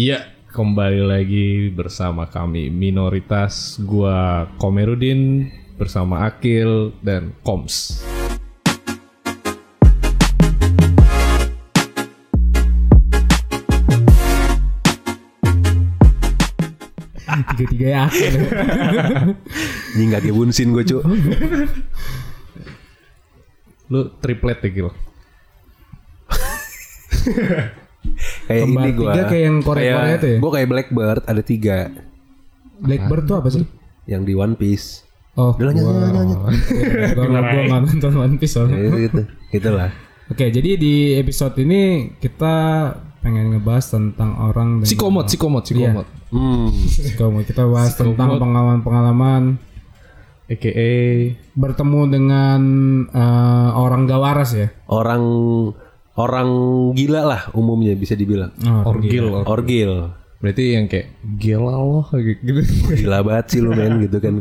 Iya, kembali lagi bersama kami minoritas gua Komerudin bersama Akil dan Koms. Tiga-tiga ya akhir. Ini gak gebunsin gue cuk Lu triplet ya Gil? Kayak Kembar ini gue tiga kayak yang Korea-Korea tuh ya? Gue kayak Blackbird ada tiga Blackbird tuh apa sih? Yang di One Piece Oh, Udah lanjut, lanjut, lanjut. gue nggak nonton One Piece Ya, soalnya. itu, gitu Gitu lah Oke, jadi di episode ini kita pengen ngebahas tentang orang dengan Psikomot, psikomot, psikomot. Hmm Psikomo. Kita bahas tentang pengalaman-pengalaman AKA bertemu dengan eh, orang gak waras ya. Orang Orang gila lah umumnya bisa dibilang Oh, orgil. Orgil Berarti yang kayak gila loh gitu. Gila banget sih lu men gitu kan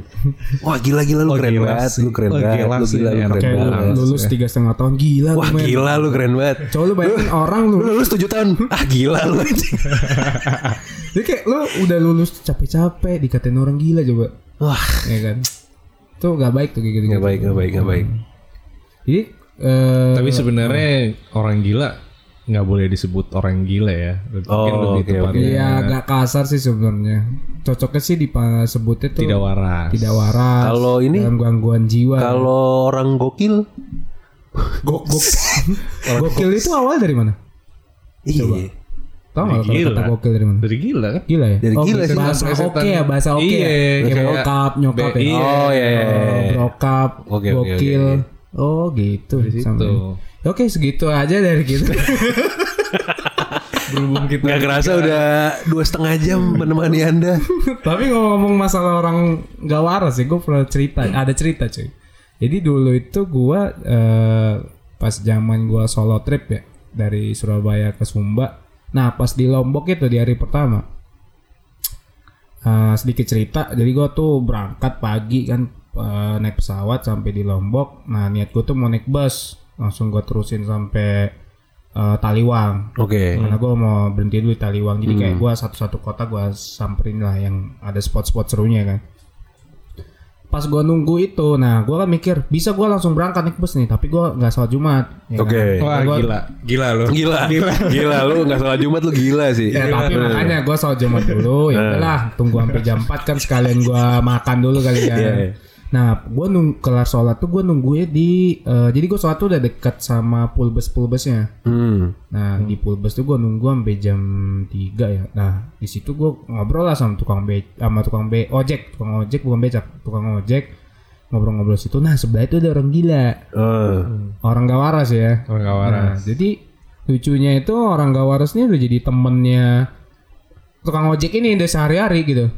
Wah gila gila lu Oh, keren gila banget sih. Lu keren Oh, banget gila Lu sih, gila lu keren banget lulus tiga setengah tahun gila Wah men. gila lu keren banget Coba lu bayangin orang lu. Lu lulus 7 tahun Ah gila lu Jadi kayak lu udah lulus capek-capek dikatain orang gila coba. Wah Ya kan? Tuh gak baik tuh kayak gitu. Gak baik gak baik gak baik Jadi eh Tapi sebenarnya orang gila nggak boleh disebut orang gila ya. Mungkin Oh, lebih oke, tepatnya Iya agak kasar sih sebenarnya. Cocoknya sih disebutnya tuh tidak waras. tidak waras. Kalau ini dalam gangguan jiwa. Kalau orang gokil Gok gok gokil itu awal dari mana? Iya Tahu nggak kalau kata gokil dari mana? Dari gila kan? Gila ya? Dari gila sih. Bahasa oke ya, bahasa oke Iya, ya. Kayak bokap, nyokap ya. iya. Oh iya iya, iya. Oh, brokap, gokil. Oh gitu. situ. Sampai- Oke segitu aja dari kita. Berhubung kita Gak kerasa udah dua setengah jam menemani anda Tapi ngomong-ngomong masalah orang gak waras ya, gue pernah cerita, ada cerita cuy. Jadi dulu itu gue eh, pas zaman gue solo trip ya dari Surabaya ke Sumba. Nah pas di Lombok itu di hari pertama, eh, sedikit cerita. Jadi gue tuh berangkat pagi kan eh, naik pesawat sampai di Lombok. Nah niat gue tuh mau naik bus, langsung gue terusin sampai eh, Taliwang. Oke. Karena gue mau berhenti dulu di Taliwang. Jadi kayak gue satu-satu kota gue samperin lah Yang ada spot-spot serunya kan. Pas gue nunggu itu Nah gue kan mikir Bisa gue langsung berangkat naik bus nih Tapi gue gak sholat Jumat. Ya kan? Oke. Wah Gua- gila, gila loh. Gila. Gila. Lu gak salah Jumat lu gila sih. Ya, tapi makanya gue sholat Jumat dulu. Ya udahlah Tunggu sampai jam 4 kan Sekalian gue makan dulu kali ya. Iya, iya. Nah gue nung kelar sholat tuh gue nunggunya di eh, Jadi gue sholat tuh udah dekat sama pool bus pool busnya Hmm Nah di pool bus tuh gue nunggu sampai jam 3 ya. Nah di situ gue ngobrol lah sama tukang be sama tukang be ojek, tukang ojek bukan becak, tukang ojek ngobrol-ngobrol situ. Nah sebelah itu ada orang gila, Eh, orang gak waras ya. Orang gak waras. Nah, jadi lucunya itu orang gak waras ini udah jadi temennya tukang ojek ini udah sehari-hari gitu.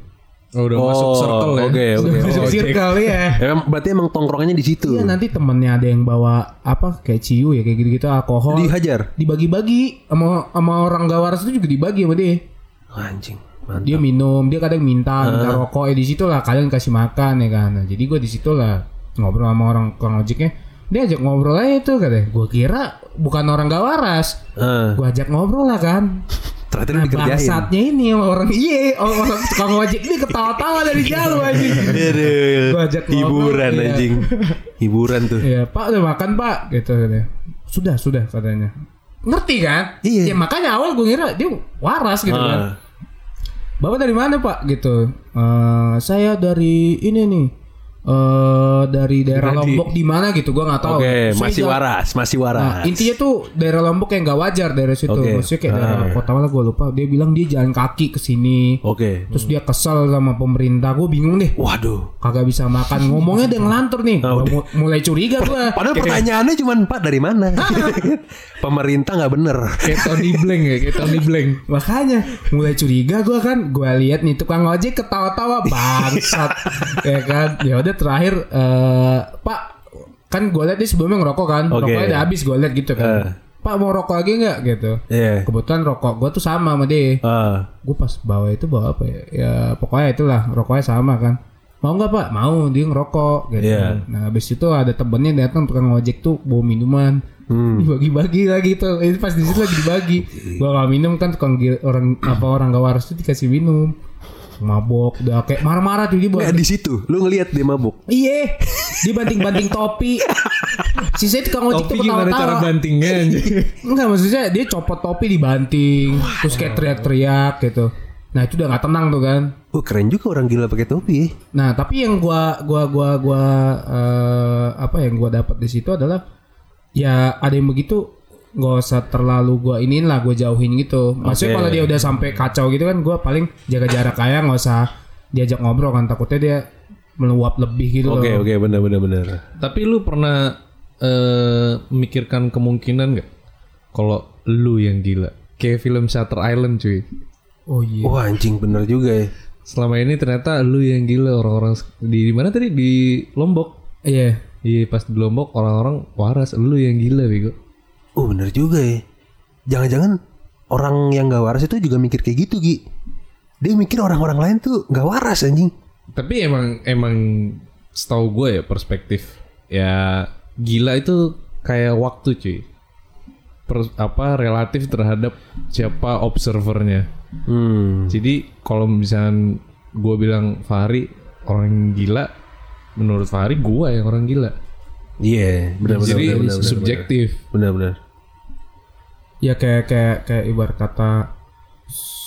Oh, udah masuk circle ya. Oke oke. Masuk circle ya. Emang berarti emang tongkrongannya di situ? Iya nanti temennya ada yang bawa apa kayak ciu ya kayak gitu-gitu alkohol. Dihajar? Dibagi-bagi. Sama sama orang gak waras itu juga dibagi sama dia. Anjing mantap. dia minum dia kadang minta minta rokok. Ya di situ lah kalian kasih makan ya kan. Nah, jadi gue di situ lah ngobrol sama orang tukang ojeknya. Dia ajak ngobrol aja itu katanya. Gue kira bukan orang gak waras Eh, gue ajak ngobrol lah kan Ternyata nah dikerjain bangsatnya ini orang iya orang tukang ojek ini ketawa-tawa dari jauh anjing Aduh, Gua ajak ngobrol, Hiburan iya. anjing Hiburan tuh ya pak udah makan pak gitu katanya sudah sudah katanya ngerti kan Iya. ya makanya awal gue kira dia waras gitu kan Ah. Bapak dari mana Pak? Gitu. Eh, saya dari ini nih. Eh dari daerah Lombok di mana gitu gua nggak tahu. Oke Saya masih waras Masih Nah, waras intinya tuh daerah Lombok yang nggak wajar daerah situ. Oke. Maksudnya kayak daerah Ah. kota mana gue lupa. Dia bilang dia jalan kaki ke sini. Oke Terus dia kesel sama pemerintah. Gue bingung deh. Waduh Kagak bisa makan. Ngomongnya dia ngelantur nih. Ah, Gua mu- mulai curiga gue. Padahal pertanyaannya cuma Pak dari mana Pemerintah nggak bener Kayak Tony Blank ya, kayak Tony Blank. Makanya mulai curiga gue kan, gue lihat nih tukang ojek ketawa-tawa bangsat, ya kan. Ya udah terakhir, eh, Pak, kan gue lihat dia sebelumnya ngerokok kan, Oke. rokoknya udah habis gue lihat gitu kan. Eh. Pak mau rokok lagi nggak gitu? Iya Kebetulan rokok gue tuh sama sama dia. Ah, Gue pas bawa itu bawa apa ya? Ya pokoknya itulah rokoknya sama kan. mau nggak pak mau dia ngerokok gitu Iya. nah habis itu ada temennya datang tukang ojek tuh bawa minuman Hmm. dibagi-bagi lagi tuh itu pas di situ lagi dibagi gua nggak minum kan tukang orang apa orang gak waras tuh dikasih minum mabok udah kayak marah-marah tuh dia Nggak di situ, lu ngelihat dia mabuk. Iya, dia banting-banting topi. Sisa tukang ojek tuh Topi gimana cara ketawa-tawa. bantingnya anjing? Enggak maksudnya dia copot topi dibanting, terus kayak teriak-teriak gitu. Nah itu udah nggak tenang tuh kan. Oh keren juga orang gila pakai topi. ya. Nah tapi yang gua gua gua gua eh, apa yang gua dapat di situ adalah ya ada yang begitu nggak usah terlalu gua iniin lah gua jauhin gitu. Maksudnya Oke. kalau dia udah sampai kacau gitu kan gua paling jaga jarak kayak nggak usah diajak ngobrol kan takutnya dia meluap lebih gitu Oke loh. oke benar benar benar. Tapi lu pernah eh, memikirkan kemungkinan nggak kalau lu yang gila? Kayak film Shutter Island cuy. Oh iya. Wah anjing bener juga ya. Selama ini ternyata lu yang gila orang-orang di, di mana tadi di Lombok. Iya. Iya pas di Lombok orang-orang waras, lu yang gila bego. Oh bener juga ya. Jangan-jangan orang yang gak waras itu juga mikir kayak gitu Gi. Dia mikir orang-orang lain tuh gak waras anjing. Tapi emang emang setahu gue ya perspektif ya gila itu kayak waktu cuy. Per- apa relatif terhadap siapa observernya. Hmm. Jadi kalau misalnya gue bilang Fahri orang gila, menurut Fahri gue yang orang gila. Iya, benar benar Jadi benar benar. subjektif. Benar benar. Ya kayak kayak kayak ibarat kata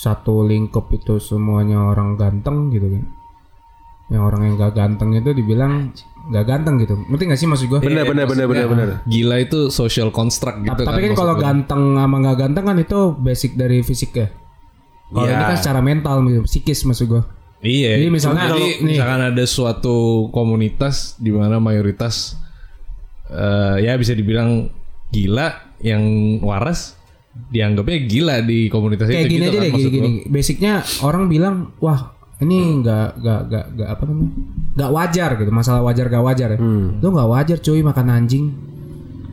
satu lingkup itu semuanya orang ganteng gitu kan. Yang orang yang gak ganteng itu dibilang gak ganteng gitu. Ngerti gak sih maksud gue? Benar benar benar benar benar. Gila itu social construct gitu Tapi kan maksud kalau ganteng sama gak ganteng kan itu basic dari fisik ya. Kalau Iya. ini kan secara mental gitu, psikis maksud gue. Iya. Jadi misalnya Jadi kalau nih- misalkan ada suatu komunitas di mana mayoritas eh, ya bisa dibilang gila yang waras dianggapnya gila di komunitas Kayak itu gini gitu aja kan deh, gini gini. Basicnya orang bilang, wah ini nggak nggak nggak nggak apa namanya, nggak wajar gitu. Masalah wajar gak wajar ya. Hmm. Lu nggak wajar cuy makan anjing.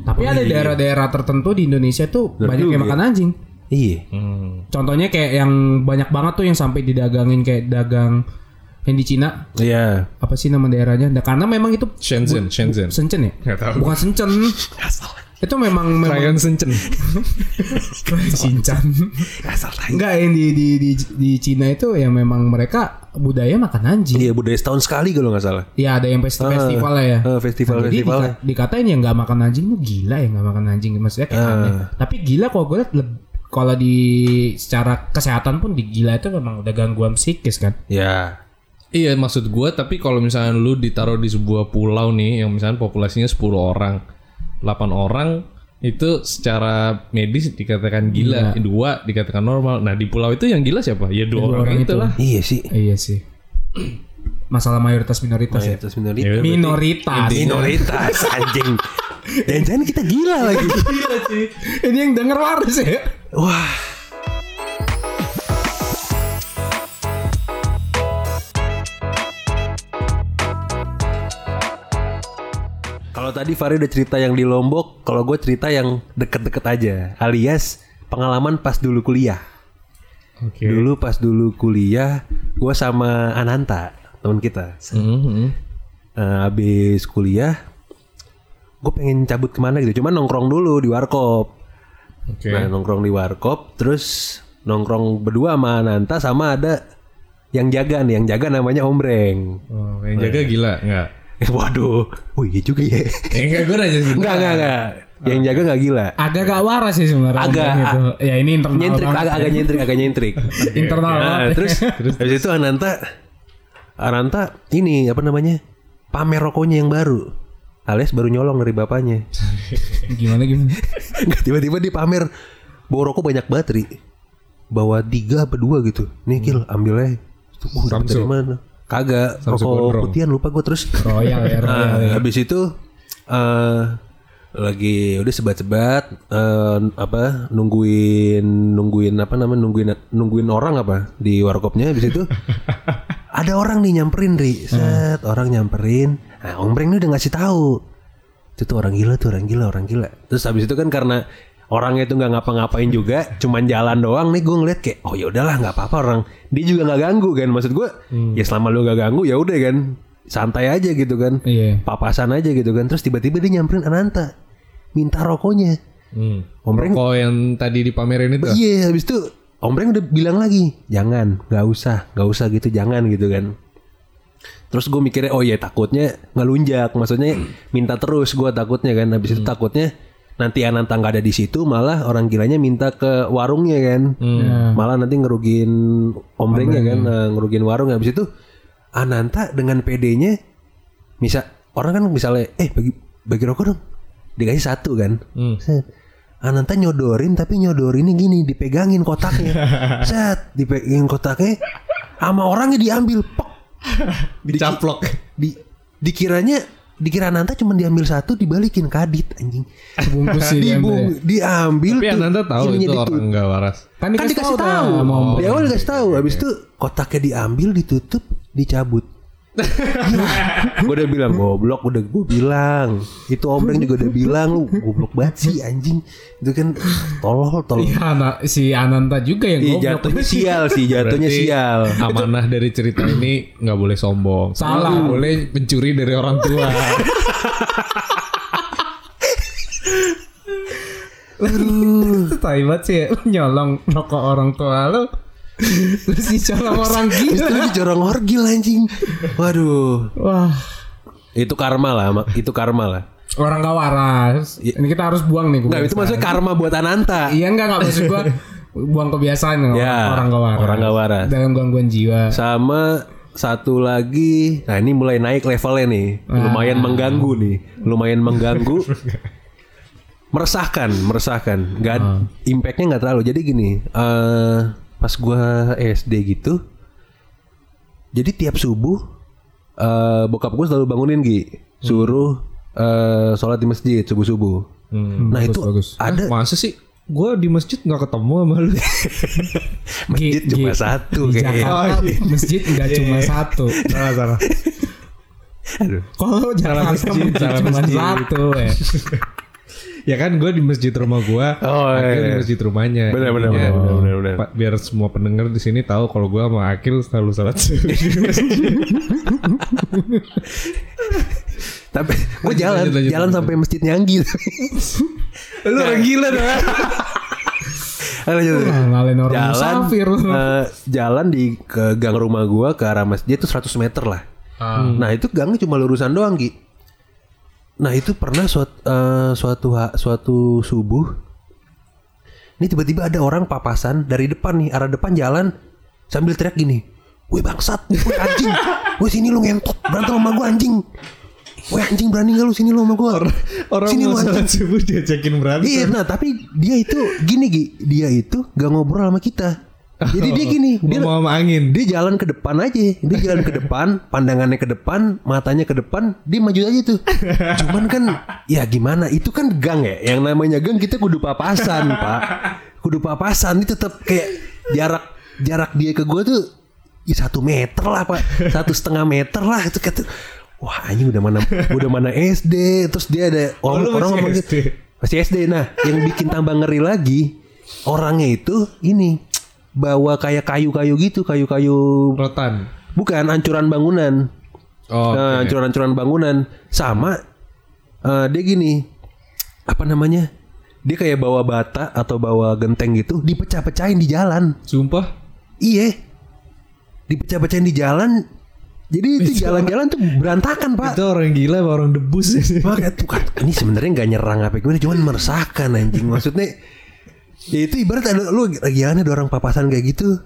Tapi Oh, ada iya. daerah-daerah tertentu di Indonesia tuh banyak yang makan anjing. Iya. Hmm. Contohnya kayak yang banyak banget tuh yang sampai didagangin kayak dagang yang di Cina. Iya. Apa sih nama daerahnya? Nah, karena memang itu Shenzhen, Shenzhen. Sencen ya? Nggak tahu. Bukan Sencen. itu memang memang Krayon Shenzhen. Tai. Enggak yang di di di di Cina itu ya memang mereka budaya makan anjing. Iya budaya setahun sekali kalau nggak salah. Ya ada yang festi festival ya. Eh, festival Nah, jadi festival. dika- dikatain yang nggak makan anjing tuh gila ya nggak makan anjing maksudnya kayak Ah. aneh. Tapi gila kalau gue leb- kalau di secara kesehatan pun di gila itu memang udah gangguan psikis kan. Ya. Iya maksud gua tapi kalau misalnya lu ditaruh di sebuah pulau nih yang misalnya populasinya 10 orang 8 orang itu secara medis dikatakan gila, dua dikatakan normal. Nah di pulau itu yang gila siapa? Ya dua, Dua orang, orang itu itu. lah. Iya sih. Iya sih. Masalah mayoritas minoritas ya. Mayoritas minoritas. Minoritas. Minoritas anjing. Jangan-jangan kita gila lagi. Gila sih. Ini yang denger waras ya. Wah. Kalau tadi Fari udah cerita yang di Lombok, kalau gue cerita yang deket-deket aja, alias pengalaman pas dulu kuliah. Oke. Dulu pas dulu kuliah, gue sama Ananta, teman kita. Mhm. Eh, habis kuliah, gue pengen cabut ke mana gitu, cuman nongkrong dulu di warkop. Oke. Nah nongkrong di warkop Terus nongkrong berdua sama Nanta Sama ada yang jaga nih Yang jaga namanya Ombreng Oh, yang jaga gila enggak? Eh, Waduh. Oh iya juga ya. Eh, enggak gue nanya sih. Enggak enggak enggak. Yang jaga gak gila. Agak gak waras sih sebenarnya. Agak, omong itu. Ya ini internal Nyentrik banget. agak, agak nyentrik Agak nyentrik. Internal Nah, banget. terus Habis itu Ananta Ananta Ini apa namanya Pamer rokoknya yang baru Alias baru nyolong dari bapaknya. Gimana gimana? Tiba-tiba dia pamer Bawa rokok banyak banget Ri. Bawa tiga apa dua gitu. Nih Kil ambil aja Uh, dapet dari mana? Kagak. Samsu Rokok putihan lupa gue terus. Royal ya, royal Nah, ya. habis itu eh lagi udah sebat-sebat eh, apa nungguin nungguin apa namanya nungguin nungguin orang apa di warkopnya habis itu? Ada orang nih nyamperin ri. Set orang nyamperin. Nah ombreng ini udah ngasih tahu. Itu tuh orang gila tuh orang gila orang gila. Terus habis itu kan karena orangnya itu nggak ngapa-ngapain juga cuman jalan doang nih gue ngeliat kayak oh ya udahlah nggak apa-apa orang dia juga nggak ganggu kan maksud gue ya selama lu nggak ganggu ya udah kan santai aja gitu kan. Iya. Papasan aja gitu kan. Terus tiba-tiba dia nyamperin Ananta. Minta rokoknya. Hmm. Om Breng Rokok yang tadi dipamerin itu. Iya, habis itu Om Breng udah bilang lagi, jangan, nggak usah, nggak usah gitu, jangan gitu kan. Terus gue mikirnya, oh iya takutnya ngelunjak, maksudnya minta terus gue takutnya kan. Habis itu takutnya nanti Ananta nggak ada di situ, malah orang gilanya minta ke warungnya kan. Ya. Malah nanti ngerugiin Om Brengnya kan, nah, ngerugiin warung. Habis itu Ananta dengan PD-nya, bisa orang kan misalnya, eh bagi bagi rokok dong, dikasih satu kan. Hmm. Ananta nyodorin tapi nyodorinnya gini dipegangin kotaknya. Set, dipegangin kotaknya sama orangnya diambil. Pok. Dicaplok. Di dikiranya dikira Ananta cuma diambil satu dibalikin kadit anjing. Bungkus sih diambil. Dibung, diambil Tapi tuh, Ananda tahu itu ditutup. orang nggak waras. Kan Kan dikasih tahu. sama Om Di awal dikasih tahu. Habis itu kotaknya diambil, ditutup, dicabut. Gue udah bilang goblok udah gue bilang itu ombreng juga udah bilang lu goblok banget sih anjing itu kan tolol tolol Iya, anak si Ananta juga yang goblok. jatuhnya sial sih jatuhnya Berarti sial Amanah dari cerita ini nggak boleh sombong. Salah. Boleh mencuri dari orang tua. Tai banget sih ya. Nyolong rokok orang tua lu. Terus dicolong orang Terus gila. itu jorong orgil anjing. Waduh. Wah. itu karma lah itu karma lah. Orang gak waras. Ini kita harus buang nih. Enggak itu maksudnya karma buat Ananta. Iya enggak enggak maksud gua buang kebiasaan. Ya, orang gak waras. orang nggak waras. Dalam gangguan jiwa. sama satu lagi. Nah ini mulai naik levelnya nih. Lumayan mengganggu nih. Lumayan mengganggu. Meresahkan meresahkan. Nggak impactnya nggak terlalu. Jadi gini eh pas gua SD gitu jadi tiap subuh eh bokap gue selalu bangunin Gi suruh eh sholat di masjid subuh subuh nah itu bagus. ada Masa sih? Gue di masjid nggak ketemu sama lu. masjid cuma satu di kayaknya Jakarta masjid enggak cuma satu. salah salah. Kalau Jakarta masjid, masjid cuma satu ya. Ya kan gue di masjid rumah gue, Oh, Akil iya. di masjid rumahnya. Benar, benar, Intinya, benar, benar, benar, benar. Pak, biar semua pendengar di sini tahu kalau gue sama Akil selalu salat subuh di masjid. tapi gue jalan lanjut, lanjut, jalan lanjut. sampai masjid Nyanggi Lu orang gila dong. Lanjut. Orang jalan musafir eh, jalan di ke gang rumah gua ke arah masjid itu 100 meter lah. Nah itu gangnya cuma lurusan doang Ki. Nah itu pernah suatu suatu ha- suatu subuh. Ini tiba-tiba ada orang papasan dari depan nih arah depan jalan sambil teriak gini. Woi bangsat, woi anjing, woi sini lu ngentot berantem sama gua anjing. Woi anjing berani gak lu sini lu sama gua? Orang sini mau salat subuh dia cekin berantem. Iya, nah tapi dia itu gini Gi, dia itu gak ngobrol sama kita. Jadi dia gini, dia mau angin. dia jalan ke depan aja, dia jalan ke depan, pandangannya ke depan, matanya ke depan, dia maju aja tuh. Cuman kan, ya gimana? Itu kan gang ya, yang namanya gang kita kudu papasan pak, kudu papasan. Ini tetap kayak jarak jarak dia ke gue tuh ya satu meter lah pak, satu setengah meter lah itu kata. Wah ini udah mana udah mana SD terus dia ada orang lu orang ngomong SD? gitu. Masih SD. Nah, yang bikin tambah ngeri lagi, orangnya itu ini bawa kayak kayu-kayu gitu, kayu-kayu Rotan. bukan ancuran bangunan. Oh, Nah, ancuran-ancuran bangunan sama eh, dia gini. Apa namanya? Dia kayak bawa bata atau bawa genteng gitu, dipecah-pecahin di jalan. sumpah. Iya. Dipecah-pecahin di jalan. Jadi itu jalan-jalan tuh berantakan, Pak. Itu orang gila orang debus Makanya tuh kan ini sebenarnya nggak nyerang apa gimana, cuman meresahkan anjing. Maksudnya ya itu ibarat ada lu lagi ada orang papasan kayak gitu.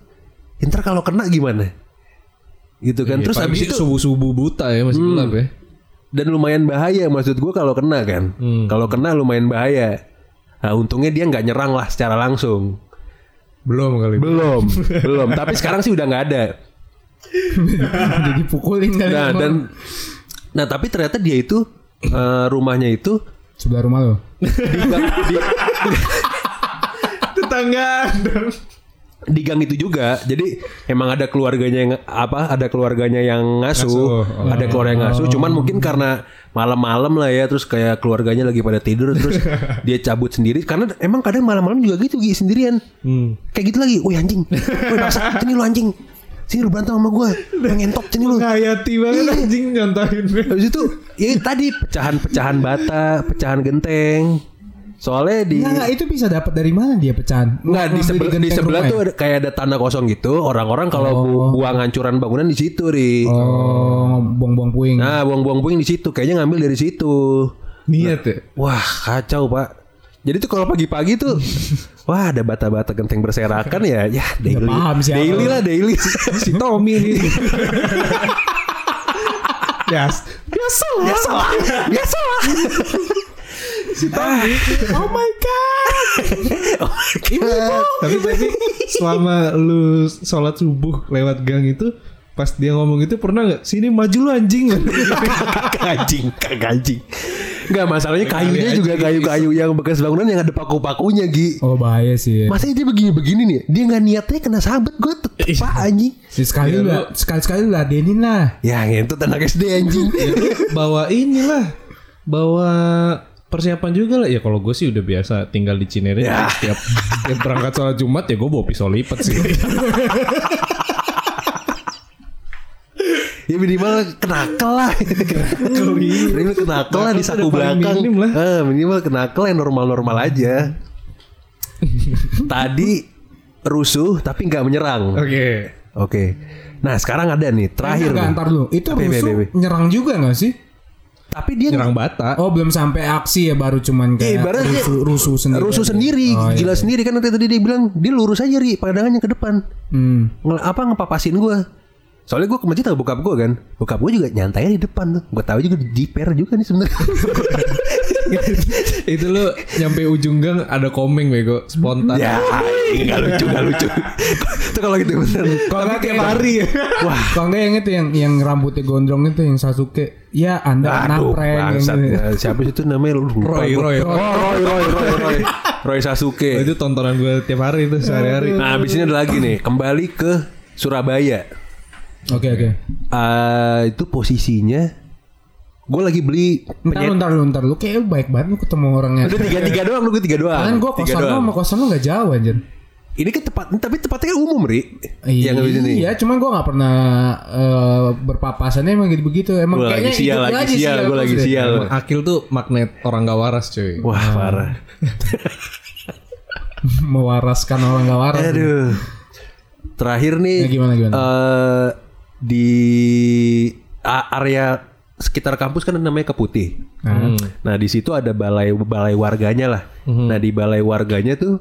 Ntar kalau kena gimana? Gitu kan. Terus habis itu Iya, subuh subuh buta ya masih gelap ya. dan lumayan bahaya maksud gua kalau kena kan. Kalau kena lumayan bahaya. Nah, untungnya dia nggak nyerang lah secara langsung. Belum kali. Belum, belum. Tapi sekarang sih udah nggak ada. Jadi pukulin kali Nah dan nah tapi ternyata dia itu eh, rumahnya itu sebelah rumah lo. di, di, Tetangga. di gang itu juga. Jadi emang ada keluarganya yang apa? Ada keluarganya yang ngasuh, Ngasuh. ada keluarga yang ngasuh. Cuman mungkin karena malam-malam lah ya, terus kayak keluarganya lagi pada tidur, terus dia cabut sendiri. Karena emang kadang malam-malam juga gitu Gi, sendirian. Hmm. Kayak gitu lagi, woi anjing, woi bangsat, sini lu anjing. sini lu berantem sama gue Lu ngentot sini lu Ngayati banget Iya. anjing nyontohin. Habis itu ya tadi pecahan-pecahan bata, pecahan genteng. Soalnya di Nggak, nggak, itu bisa dapat dari mana dia pecahan? Nggak di sebelah di genteng sebelah rumah tuh ya? ada, kayak ada tanah kosong gitu. Orang-orang kalau bu- buang hancuran bangunan di situ, Ri. Oh, buang-buang puing. Nah, buang-buang puing di situ. Kayaknya ngambil dari situ. Niat ya. Wah, kacau, Pak. Jadi tuh kalau pagi-pagi tuh wah ada bata-bata genteng berserakan ya. Ya, daily. paham siapa. daily lah, daily. Si Tommy ini. ya, biasa lah. Biasa lah. Biasa lah. Si Tommy. oh my god. tapi tapi selama lu sholat subuh lewat gang itu pas dia ngomong itu pernah nggak sini maju lu anjing anjing, anjing. Enggak, masalahnya kayunya juga kayu-kayu yang bekas bangunan yang ada paku-pakunya, Gi. Oh bahaya sih. Masa dia begini-begini nih? Dia nggak niatnya kena sabet gue tuh. Pak anjing. Sekali Iya, lah, sekali sekali lah denin lah. Ya ngentut anak SD anjing. bawa inilah bawa persiapan juga lah ya kalau gue sih udah biasa tinggal di Cinere Ya. tiap tiap berangkat sholat Jumat ya gue bawa pisau lipat sih ya minimal kenakel lah. minimal kenakel lah di saku belakang. lah. Eh, minimal kenakel yang normal-normal aja. Tadi rusuh tapi nggak menyerang. oke Oke. Nah sekarang ada nih terakhir. Enggak, nih. ntar dulu. Itu rusuh nyerang juga gak sih? Tapi dia nyerang bata Oh belum sampai aksi ya baru cuman Iya, kayak ibaratnya rusuh, rusuh sendiri. rusuh sendiri, Oh, iya. gila sendiri kan nanti tadi dia bilang dia lurus aja ri pandangannya ke depan. Hmm. Nge- apa ngepapasin gue Soalnya gue ke masjid sama bokap gue kan. Bokap gue juga nyantai di depan tuh. Gue tahu juga di jiper juga nih sebenarnya. Itu lu nyampe ujung gang ada komeng bego. Spontan. Ya nggak lucu nggak lucu. Itu kalau gitu bener. Kalau nggak tiap kayak hari ya. Wah. Kalau nggak yang itu yang yang rambutnya gondrong itu yang Sasuke. Ya Anda yang bangsat. gitu. ya. Siapa sih itu namanya? Lu Roy. Roy, Oh, Roy Roy Roy Roy. Roy Sasuke. Oh, itu tontonan gue tiap hari itu sehari-hari. Nah abis ini ada lagi nih. Kembali ke Surabaya Oke oke. Eh, Itu posisinya Gue lagi beli Ntar lu ntar lu ntar lu kayak lu baik banget lu ketemu orangnya. Udah tiga tiga doang, lu gue tiga doang. Kan gue kosan lu sama kosan lu gak jauh anjir. Ini kan tepat, tapi tepatnya kan umum, Ri. Yang di sini. Iya, cuman gue gak pernah eh, berpapasannya emang gitu begitu. Emang lagi kayaknya sial, hidupnya lagi aja sial, gue lagi sial. Emang Akil tuh magnet orang gak waras cuy Wah, parah. Mewaraskan orang gak waras. Aduh. Terakhir nih Ya, gimana, gimana? eh, di area sekitar kampus kan namanya Keputih. Hmm. Nah, di situ ada balai balai warganya lah. Hmm. Nah, di balai warganya tuh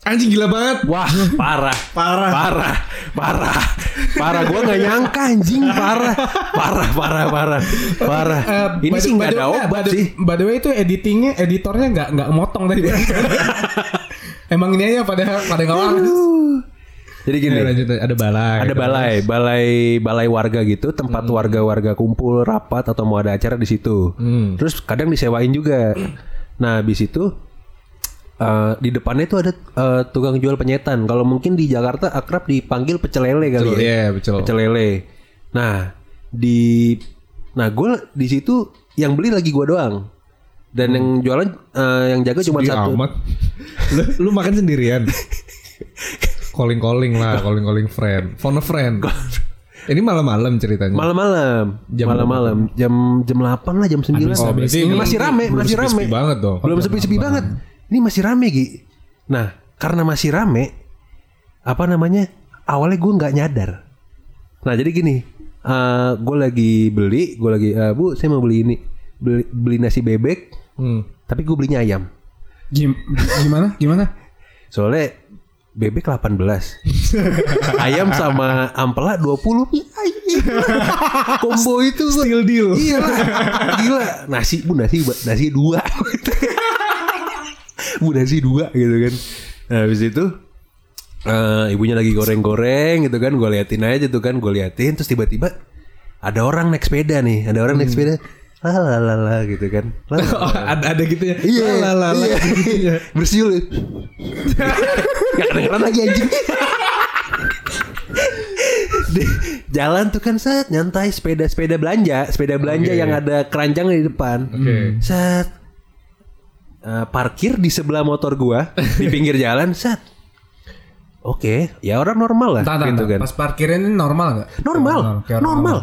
Anjing gila banget Wah parah Parah. Parah Parah Parah Gue gak nyangka anjing Parah Parah Parah Parah Parah Eh, Ini sih by gak the ada by obat the- sih By the way itu editingnya editornya nggak nggak motong tadi. Emang ini aja pada pada nggak waras. Jadi gini Ya, lanjut ada balai Ada balai Balai Balai warga gitu Tempat warga-warga kumpul Rapat Atau mau ada acara di situ Hmm. Terus kadang disewain juga Nah habis itu eh, di depannya itu ada eh, tukang jual penyetan. Kalau mungkin di Jakarta akrab dipanggil pecel lele kali Betul, ya. iya, betul. Pecel lele. Nah, di nah gue di situ yang beli lagi gue doang. Dan yang jualan eh, yang jaga cuma satu. amat. lu, lu makan sendirian. calling calling lah, calling calling friend, phone a friend. Ini malam-malam ceritanya. Malam-malam, Jam malam-malam, jam jam 8 lah, jam 9 Oh, berarti Ini masih rame, belum masih rame. banget dong. Belum sepi-sepi banget. Ini masih rame, Gi. Nah, karena masih rame, apa namanya? Awalnya gue nggak nyadar. Nah, jadi gini, eh gue lagi beli, gue lagi, eh, bu, saya mau beli ini, beli, beli nasi bebek, Hmm. tapi gue belinya ayam. Gim- gimana? Gimana? Soalnya bebek 18 Ayam sama ampela 20 Ih, anjing. Combo itu Still deal. Iya Gila. Nasi Bu nasi Nasi dua. Bu nasi dua gitu kan. Nah habis itu eh, Ibunya lagi goreng-goreng gitu kan. Gue liatin aja tuh kan Gue liatin. Terus tiba-tiba Ada orang naik sepeda nih. Ada orang naik sepeda Lalalala gitu kan. Oh, ada ada gitu ya. Iya, Lah, lah, lah, iya. gitu ya. Bersiul. Gak kedengeran lagi anjing. Di jalan tuh kan set nyantai sepeda-sepeda belanja, sepeda belanja Oke. yang ada keranjang di depan. Oke. Set Eh, parkir di sebelah motor gua di pinggir jalan set. Oke, ya orang normal lah Entar, gitu kan. Pas parkirin ini normal nggak? Normal, kayak orang normal.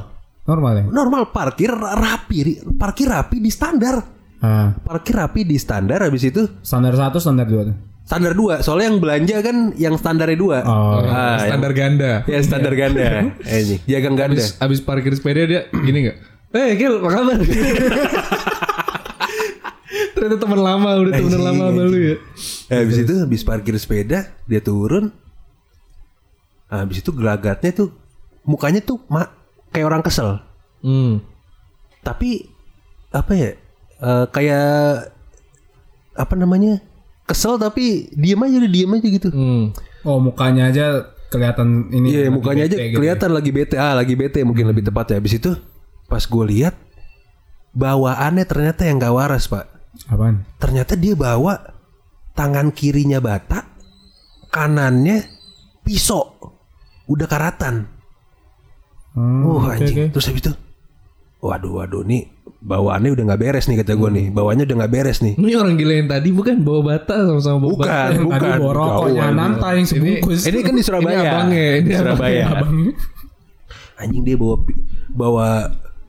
Normal ya. Normal parkir rapi, parkir rapi di standar. Ah, Parkir rapi di standar habis itu standar satu, standar dua tuh. standar dua. Soalnya yang belanja kan yang standarnya dua. Oh. Ah, Standar ganda. Ya standar ganda. Eh, ini jagang ganda. Abis, abis parkir sepeda dia gini nggak? Eh Gil, apa kabar? Ternyata teman lama, udah temen Anjing, lama sama lu ya. Eh, habis itu habis parkir sepeda dia turun. Nah, habis itu gelagatnya tuh mukanya tuh ma- kayak orang kesel. Hmm. Tapi apa ya? eh, kayak apa namanya? Kesel tapi diem aja udah diem aja gitu. Hmm. Oh, mukanya aja kelihatan ini. Iya, lagi mukanya aja gitu kelihatan lagi bete. Ah, lagi bete mungkin lebih tepat ya. Habis itu pas gue lihat bawaannya ternyata yang gak waras, Pak. ya. Apaan? Ternyata dia bawa tangan kirinya bata, kanannya pisau. Udah karatan. Hmm, Oh oke, anjing. oke. Terus habis itu, waduh waduh nih bawaannya udah nggak beres nih kata gue nih. Bawaannya udah nggak beres nih. Ini orang gila yang tadi bukan bawa bata sama-sama bawa bata. Bukan, Yang bukan. tadi bawa rokoknya nanta yang sebungkus. Ini kan di Surabaya. Ini abangnya, ini Surabaya. Abangnya. Anjing dia bawa bawa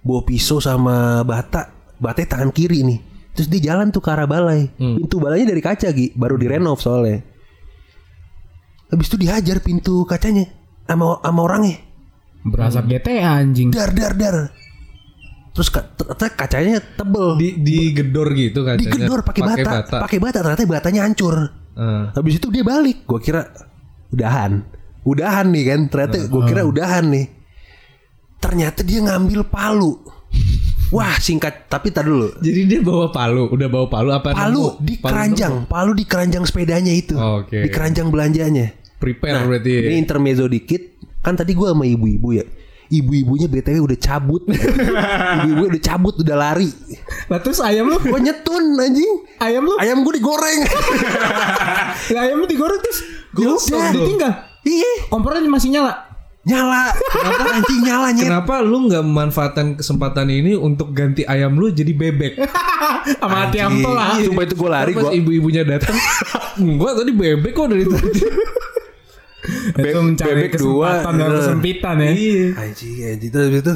bawa pisau sama bata. Batanya tangan kiri nih. Terus dia jalan tuh ke arah balai. Pintu balainya dari kaca Gi, baru direnov soalnya. Habis itu dihajar pintu kacanya sama sama orangnya. Berasa GTA anjing. Dar dar dar. Terus ternyata kacanya tebel. Di digedor gitu kacanya. digedor pakai bata, pakai bata ternyata batanya hancur. Ah. Habis itu dia balik, gua kira udahan, udahan nih kan, ternyata gua kira udahan nih. Ternyata dia ngambil palu. Wah singkat, tapi tar dulu. Jadi dia bawa palu, udah bawa palu apa? Palu nemu? di Palu keranjang, palu di keranjang sepedanya itu, Oh, oke. di keranjang belanjanya. Prepare berarti. Ini intermezzo dikit, kan tadi gua sama ibu-ibu ya. Ibu-ibunya BTW udah cabut. Ibu-ibu udah cabut, udah lari. Lah terus ayam lu, Gua nyetun anjing. ayam lu, Ayam gue digoreng. lah ayam lu digoreng terus. Dong. ditinggal. Iya, Kompornya masih nyala. nyala. Kenapa anjing nyala nyet? Kenapa lu nggak memanfaatkan kesempatan ini untuk ganti ayam lu jadi bebek? Sama hati ampel lah. Sumpah itu gue lari Pas gue. ibu-ibunya datang, gua tadi bebek kok dari tadi. Itu mencari bebek dua. kesempatan dan Eh. kesempitan ya. Iya. Anjing, anjing terus itu.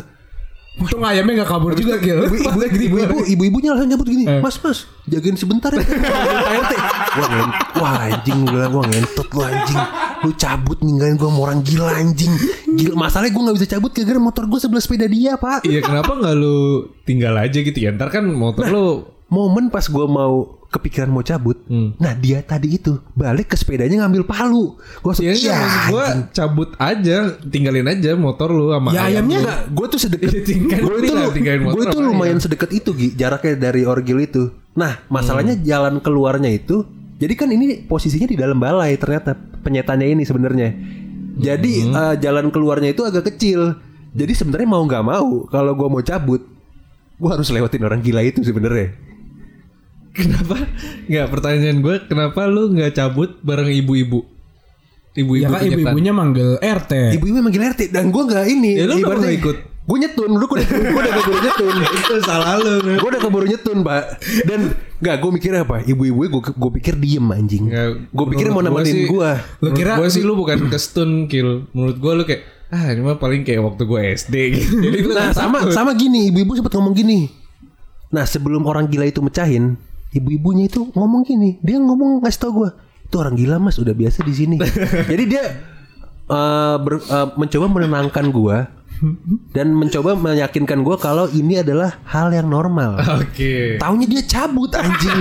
Untung ayamnya gak kabur juga Gil. Ibu, ibu, ibu, ibu, ibu, ibunya langsung nyebut gini, Eh. mas, mas, jagain sebentar ya. RT. Wah, ngen- wah anjing, gue bilang, wah ngentot lu anjing. Lu cabut ninggalin gue sama orang gila anjing. Gila, masalahnya gue gak bisa cabut gara-gara motor gue sebelah sepeda dia, pak. Iya kenapa nggak lu tinggal aja gitu ya? Ntar kan motor lu Momen pas gue mau kepikiran mau cabut, nah dia tadi itu balik ke sepedanya ngambil palu. Gue langsung, Ya enggak maksud gua cabut aja, tinggalin aja motor lu sama Ya, ayam ayamnya lu. Enggak, gue tuh sedekat Iya, gue motor gue sama lumayan ayam. sedekat itu Gi, jaraknya dari orgil itu. Nah, masalahnya Hmm. jalan keluarnya itu, jadi kan ini posisinya di dalam balai ternyata penyetannya ini sebenarnya. Jadi Hmm. eh, jalan keluarnya itu agak kecil. Jadi sebenarnya mau nggak mau, kalau gue mau cabut, gue harus lewatin orang gila itu sebenarnya. Kenapa? Enggak, pertanyaan gue kenapa lu nggak cabut bareng ibu-ibu? Ibu-ibu Ya kan ibu-ibunya manggil RT. Ibu-ibu manggil RT dan gue nggak ini. Ya, lu nggak ikut? Gue nyetun, lu gue udah, gue udah keburu nyetun. Itu salah lu. Gue udah keburu nyetun pak dan nggak gue mikir apa ibu-ibu gue gue pikir diem anjing Nggak, gue pikir mau nemenin gue Lu kira- gue sih lu bukan ke stun kill. Menurut gue lu kayak ah ini mah paling kayak waktu gue SD gitu. Jadi lu nah nggak sama sama gini ibu-ibu sempat ngomong gini nah sebelum orang gila itu mecahin ibu-ibunya itu ngomong gini dia ngomong ngasih tau gue itu orang gila mas udah biasa di sini. Jadi dia eh, ber- eh, mencoba menenangkan gue dan mencoba meyakinkan gue kalau ini adalah hal yang normal. Oke. Taunya dia cabut anjing.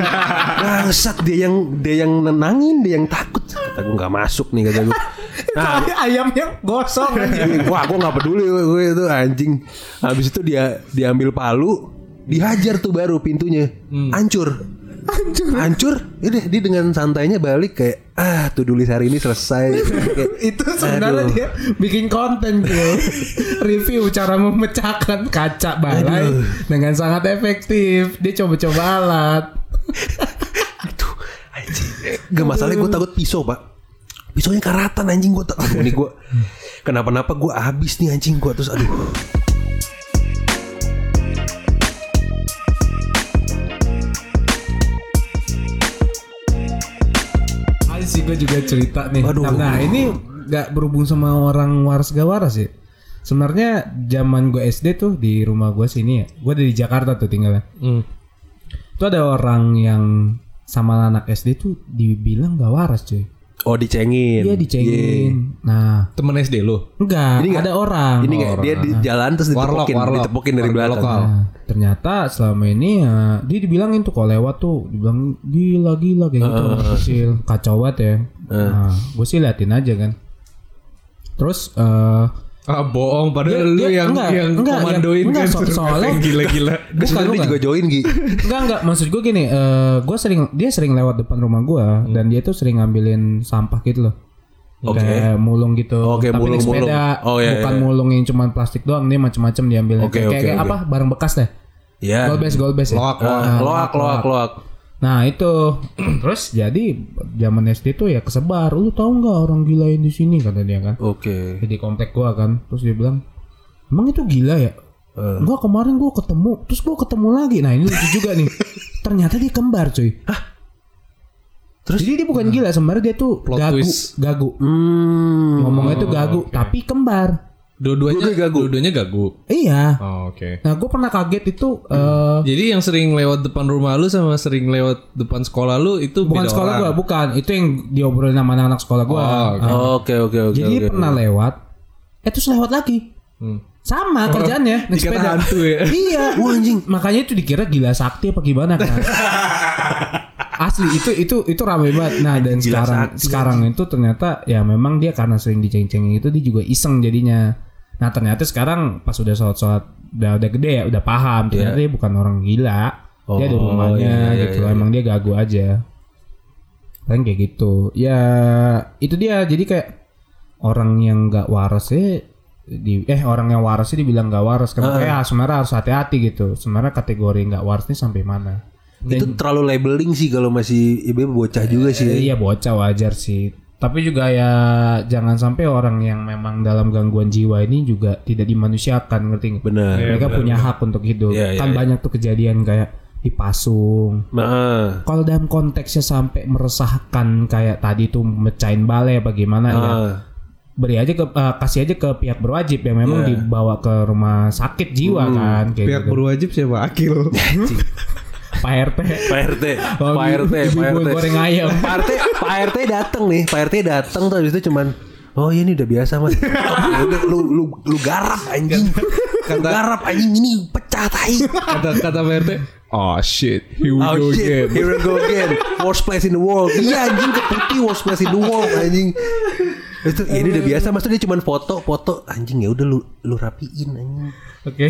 Bangsat dia yang dia yang nenangin dia yang takut. Kata gue nggak masuk nih kata gue nah. ayamnya gosong anjing. wah gue nggak peduli gue, itu anjing. Habis itu dia diambil palu dihajar tuh baru pintunya. Hancur hancur hancur Udah, dia dengan santainya balik kayak ah tuh tulis hari ini selesai Kayak, Itu sebenarnya aduh. dia bikin konten Gil. Review cara memecahkan kaca balai Aduh. dengan sangat efektif. Dia coba-coba alat. Aduh, anjing. Gak masalah gue takut pisau pak Pisaunya karatan anjing gue Aduh ini gue Kenapa-napa gue habis nih anjing gue Terus aduh sih gue juga cerita nih. Waduh. Nah, nah, ini nggak berhubung sama orang waras gak waras ya. Sebenarnya zaman gue SD tuh di rumah gue sini ya. Gue dari Jakarta tuh tinggalnya. Hmm. Itu ada orang yang sama anak SD tuh dibilang gak waras cuy. Oh dicengin. Dia dicengin. Nah, Temen SD lo. enggak, Ini nggak- ada orang. Ini nggak dia di jalan terus Warlock, ditepukin, warlock. ditepukin dari belakang. lokal. Nah, ternyata selama ini ya dia dibilangin tuh kalau lewat tuh dibilang gila gila kayak gitu anak kecil kacau banget ya. Nah, gue sih liatin aja kan. Terus eh Ah bohong padahal Dia- lu dia- yang enggak, yang enggak, komandoin enggak, kan so- soalnya- gila-gila. Terus Bukan, dia juga join Gi. enggak enggak maksud gue gini, eh gue sering dia sering lewat depan rumah gue dan dia tuh sering ngambilin sampah gitu loh. Oke. Kayak mulung gitu. Oke, Tapi naik mulung-mulung. sepeda, Oh, iya, bukan iya. mulung yang cuma plastik doang, dia macam-macam diambilnya. Oke, kayak, oke, kayak, oke. apa? Barang bekas deh. Ya. Golbes, golbes ya. Loak, Ah, Nah, loak, loak, loak. Nah itu terus jadi zaman SD tuh ya kesebar. Lu tahu nggak orang gila yang di sini kata dia kan. Oke. Di komplek gua kan. Terus dia bilang, emang itu gila ya? Eh. Enggak kemarin gua ketemu, terus gua ketemu lagi. Nah ini lucu juga nih. Ternyata dia kembar cuy. Terus? Jadi dia bukan gila sebenarnya dia tuh Plot gagu, twist. gagu. Hmm. Ngomongnya tuh gagu, tapi kembar. Dua-duanya Dua-duanya gagu. Dua-duanya gagu. Iya. Oh, oke. Nah gue pernah kaget itu eh, Jadi yang sering lewat depan rumah lu sama sering lewat depan sekolah lu itu bukan beda sekolah orang. gua, bukan. Itu yang diobrolin sama anak-anak sekolah gua. Oh, oke. Ah. Oke, oke, oke. Jadi dia oke. pernah lewat, eh terus lewat lagi. Hmm. Sama kerjaannya naik dikata sepeda. hantu ya? iya, Wah, anjing. Makanya itu dikira gila sakti apa gimana kan? Asli itu itu itu ramai banget. Nah dan sekarang sekarang itu ternyata ya memang dia karena sering diceng-cengin itu dia juga iseng jadinya. Nah ternyata sekarang pas udah sholat sholat udah udah gede ya udah paham ternyata dia bukan orang gila. dia ada Oh, rumahnya iya, iya, gitu. iya. Emang dia gagu aja. Kan kayak gitu. Ya itu dia. Jadi kayak orang yang nggak waras ya di eh orang yang waras sih dibilang nggak waras kan kayak sebenarnya harus hati-hati gitu sebenarnya kategori nggak waras ini sampai mana Itu terlalu labeling sih kalau masih ibu bocah juga Eh, sih. iya bocah wajar sih tapi juga ya jangan sampai orang yang memang dalam gangguan jiwa ini juga tidak dimanusiakan ngerti nggak? Benar. mereka punya hak untuk hidup Iya, iya, kan banyak tuh kejadian kayak dipasung Nah, kalau dalam konteksnya sampai meresahkan kayak tadi tuh mecahin balai bagaimana ya ah, beri aja ke eh, kasih aja ke pihak berwajib yang memang dibawa ke rumah sakit jiwa kan kayak Pihak gitu. berwajib siapa? Akil. Pak RT Pak RT, Oh, Pak RT, Pak RT. goreng ayam. Pak RT, Pak RT datang nih, Pak RT datang tuh habis itu cuman Oh iya ini udah biasa mas udah, lu, lu, lu garap anjing Lu garap anjing ini pecah tai kata kata Pak RT. Oh shit, here we Oh go shit, again. here we go again Worst place in the world Iya anjing ke putih worst place in the world anjing itu ya, ini udah biasa mas dia cuman foto foto. Anjing ya udah lu lu rapiin anjing. Oke.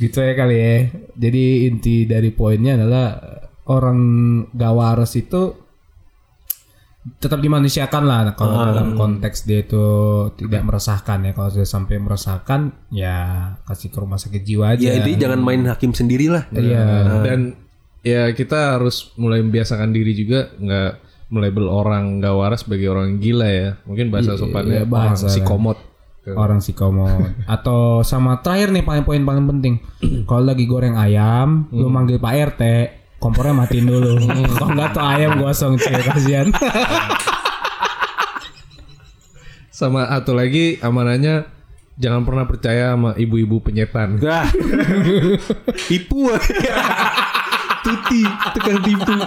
gitu ya kali ya. Jadi inti dari poinnya adalah orang gak waras itu tetap dimanusiakan lah. Nah, kalau dalam konteks dia itu tidak meresahkan ya. Kalau sudah sampai meresahkan ya kasih ke rumah sakit jiwa aja. Ya jadi jangan main hakim sendiri lah iya Dan ya kita harus mulai membiasakan diri juga. Nggak melabel orang nggak waras sebagai orang gila ya. Mungkin bahasa sopannya iya, bahasa orang psikomot. orang psikomod atau sama terakhir nih paling poin paling penting kalau lagi goreng ayam lu manggil Pak RT kompornya matiin dulu kalau nggak tuh ayam gosong cuy kasihan Sama atau lagi amanahnya jangan pernah percaya sama ibu-ibu penyetan. Tipu. Tuti, tukang tipu.